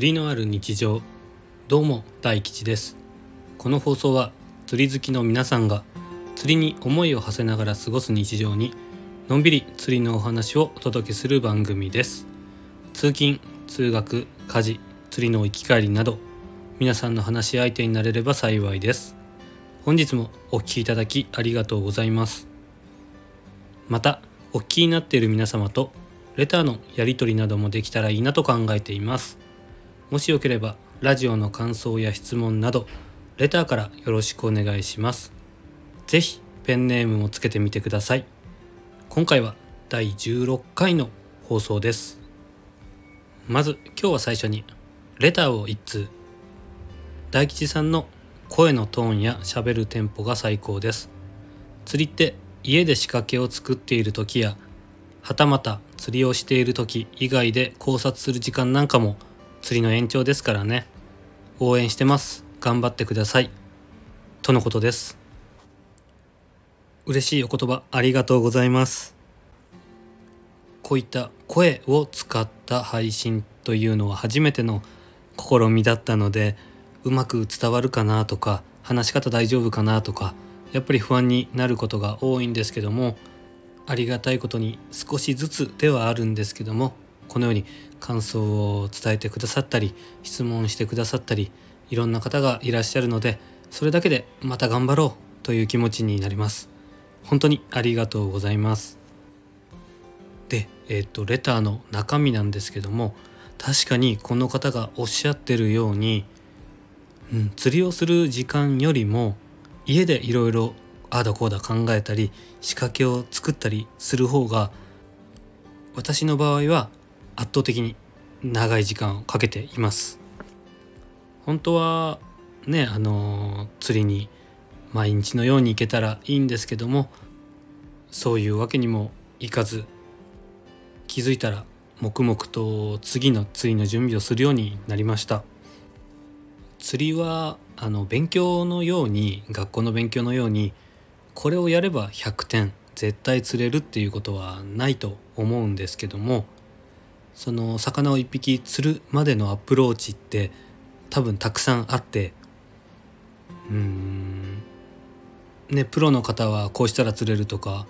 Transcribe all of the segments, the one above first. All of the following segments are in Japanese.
釣りのある日常。どうも大吉です。この放送は釣り好きの皆さんが釣りに思いを馳せながら過ごす日常にのんびり釣りのお話をお届けする番組です。通勤通学家事釣りの行き帰りなど皆さんの話し相手になれれば幸いです。本日もお聴きいただきありがとうございます。またお聞きになっている皆様とレターのやり取りなどもできたらいいなと考えています。もしよければラジオの感想や質問などレターからよろしくお願いします。是非ペンネームもつけてみてください。今回は第16回の放送です。まず今日は最初にレターを1通。大吉さんの声のトーンや喋るテンポが最高です。釣りって家で仕掛けを作っている時やはたまた釣りをしている時以外で考察する時間なんかも釣りの延長ですからね。応援してます。頑張ってください。とのことです。嬉しいお言葉ありがとうございます。こういった声を使った配信というのは初めての試みだったのでうまく伝わるかなとか話し方大丈夫かなとかやっぱり不安になることが多いんですけどもありがたいことに少しずつではあるんですけどもこのように感想を伝えてくださったり質問してくださったりいろんな方がいらっしゃるのでそれだけでまた頑張ろうという気持ちになります。本当にありがとうございます。でえっ、とレターの中身なんですけども確かにこの方がおっしゃってるようにうん、釣りをする時間よりも家でいろいろああだこうだ考えたり仕掛けを作ったりする方が私の場合は圧倒的に長い時間をかけています。本当はねあの釣りに毎日のように行けたらいいんですけどもそういうわけにもいかず気づいたら黙々と次の釣りの準備をするようになりました。釣りはあの勉強のように学校の勉強のようにこれをやれば100点絶対釣れるっていうことはないと思うんですけどもその魚を1匹釣るまでのアプローチって多分たくさんあってうん。ねプロの方はこうしたら釣れるとか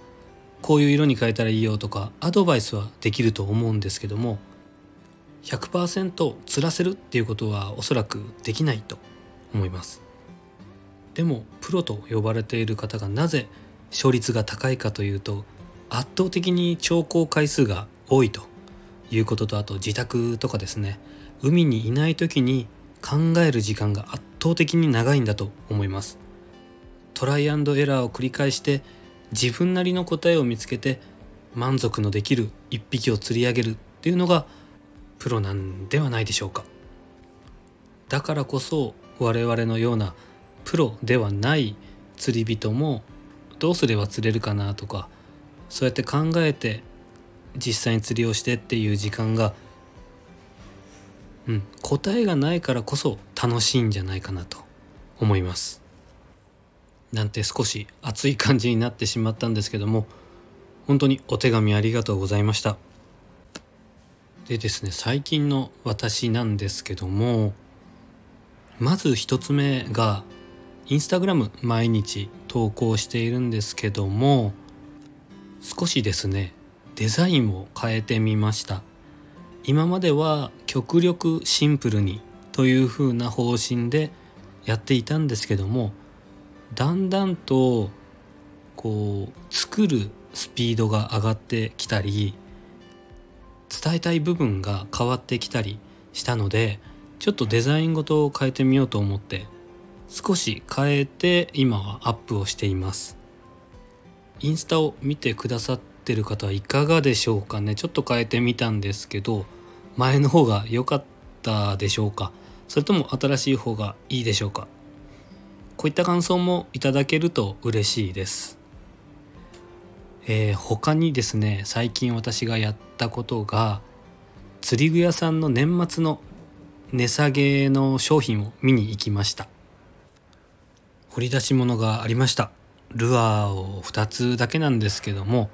こういう色に変えたらいいよとかアドバイスはできると思うんですけども100%釣らせるっていうことはおそらくできないと思います。でもプロと呼ばれている方がなぜ勝率が高いかというと圧倒的に調光回数が多いと。いうこととあと自宅とかですね海にいない時に考える時間が圧倒的に長いんだと思います。トライアンドエラーを繰り返して自分なりの答えを見つけて満足のできる一匹を釣り上げるっていうのがプロなんではないでしょうか。だからこそ我々のようなプロではない釣り人もどうすれば釣れるかなとかそうやって考えて実際に釣りをしてっていう時間が、うん、答えがないからこそ楽しいんじゃないかなと思います。なんて少し熱い感じになってしまったんですけども本当にお手紙ありがとうございました。でですね最近の私なんですけどもまず一つ目がインスタグラム毎日投稿しているんですけども少しですねデザインを変えてみました。今までは極力シンプルにという風な方針でやっていたんですけどもだんだんとこう作るスピードが上がってきたり伝えたい部分が変わってきたりしたのでちょっとデザインごとを変えてみようと思って少し変えて今はアップをしています。インスタを見てくださってる方はいかがでしょうかね？ちょっと変えてみたんですけど前の方が良かったでしょうか？それとも新しい方がいいでしょうか？こういった感想もいただけると嬉しいです。えー、他にですね最近私がやったことが釣り具屋さんの年末の値下げの商品を見に行きました。掘り出し物がありました。ルアーを2つだけなんですけども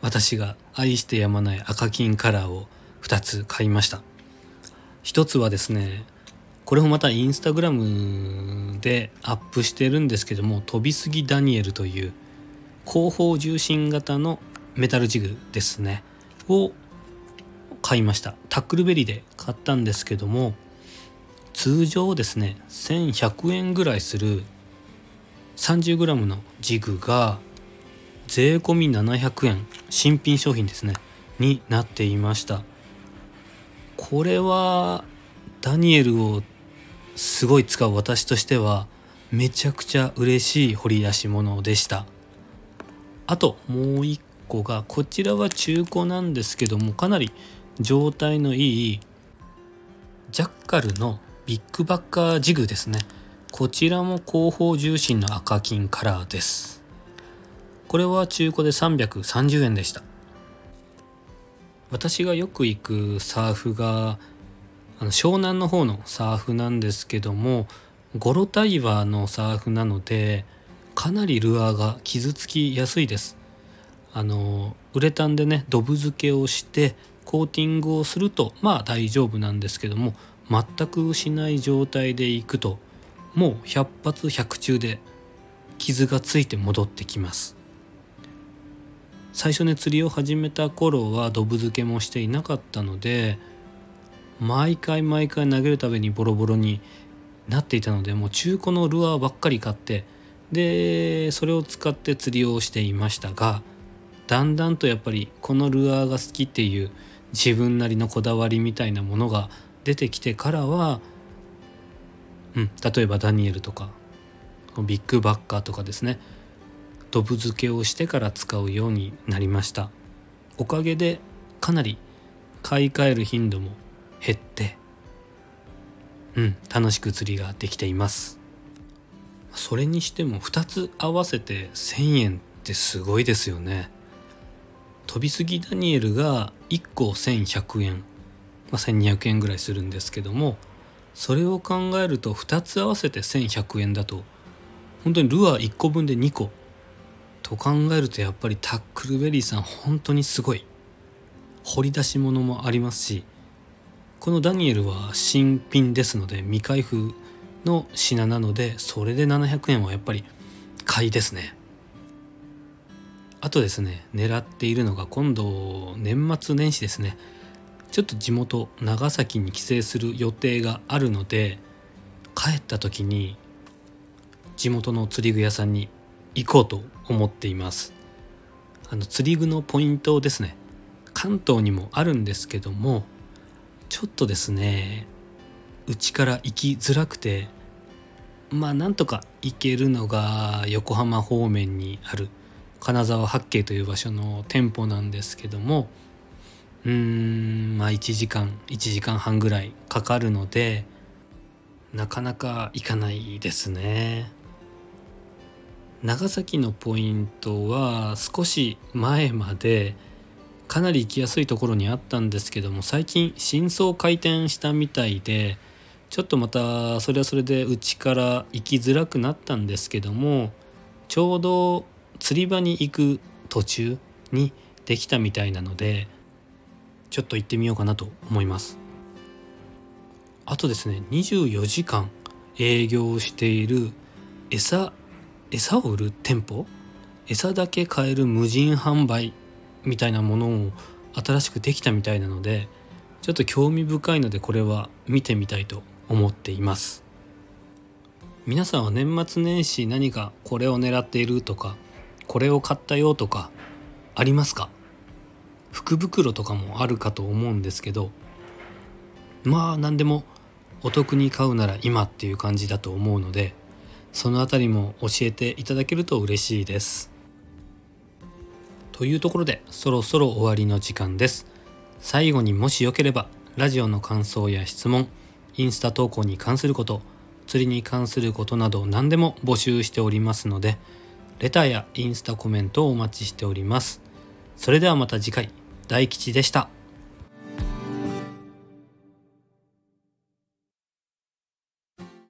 私が愛してやまない赤金カラーを2つ買いました。一つはですねこれもまたインスタグラムでアップしてるんですけども飛びすぎダニエルという後方重心型のメタルジグですねを買いました。タックルベリーで買ったんですけども通常ですね1100円ぐらいする 30g のジグが税込700円。新品商品ですね。になっていました。これはダニエルをすごい使う私としてはめちゃくちゃ嬉しい掘り出し物でした。あともう一個がこちらは中古なんですけどもかなり状態のいいジャッカルのビッグバッカージグですね。こちらも後方重心の赤金カラーです。これは中古で330円でした。私がよく行くサーフがあの湘南の方のサーフなんですけどもゴロタイバーのサーフなのでかなりルアーが傷つきやすいです。あのウレタンでねドブ漬けをしてコーティングをするとまあ大丈夫なんですけども全くしない状態でいくともう100発100中で傷がついて戻ってきます。最初ね釣りを始めた頃はドブ漬けもしていなかったので毎回毎回投げるたびにボロボロになっていたのでもう中古のルアーばっかり買ってでそれを使って釣りをしていましたがだんだんとやっぱりこのルアーが好きっていう自分なりのこだわりみたいなものが出てきてからは、うん、例えばダニエルとかビッグバッカーとかですね。ドブ漬けをしてから使うようになりました。おかげでかなり買い替える頻度も減ってうん楽しく釣りができています。それにしても2つ合わせて1000円ってすごいですよね。飛びすぎダニエルが1個1100円、まあ、1200円ぐらいするんですけどもそれを考えると2つ合わせて1100円だと本当にルアー1個分で2個と考えるとやっぱりタックルベリーさん本当にすごい。掘り出し物もありますしこのダニエルは新品ですので未開封の品なのでそれで700円はやっぱり買いですね。あとですね狙っているのが今度年末年始ですね。ちょっと地元長崎に帰省する予定があるので帰った時に地元の釣り具屋さんに行こうと思っています。あの釣り具のポイントですね。関東にもあるんですけどもちょっとですねうちから行きづらくてまあなんとか行けるのが横浜方面にある金沢八景という場所の店舗なんですけどもうーんまあ1時間1時間半ぐらいかかるのでなかなか行かないですね。長崎のポイントは少し前までかなり行きやすいところにあったんですけども最近新装開店したみたいでちょっとまたそれはそれでうちから行きづらくなったんですけどもちょうど釣り場に行く途中にできたみたいなのでちょっと行ってみようかなと思います。あとですね24時間営業している餌餌を売る店舗？餌だけ買える無人販売みたいなものを新しくできたみたいなのでちょっと興味深いのでこれは見てみたいと思っています。皆さんは年末年始何かこれを狙っているとかこれを買ったよとかありますか？福袋とかもあるかと思うんですけどまあ何でもお得に買うなら今っていう感じだと思うのでその辺りも教えていただけると嬉しいです。というところでそろそろ終わりの時間です。最後にもしよければラジオの感想や質問インスタ投稿に関すること釣りに関することなど何でも募集しておりますのでレターやインスタコメントをお待ちしております。それではまた次回。大吉でした。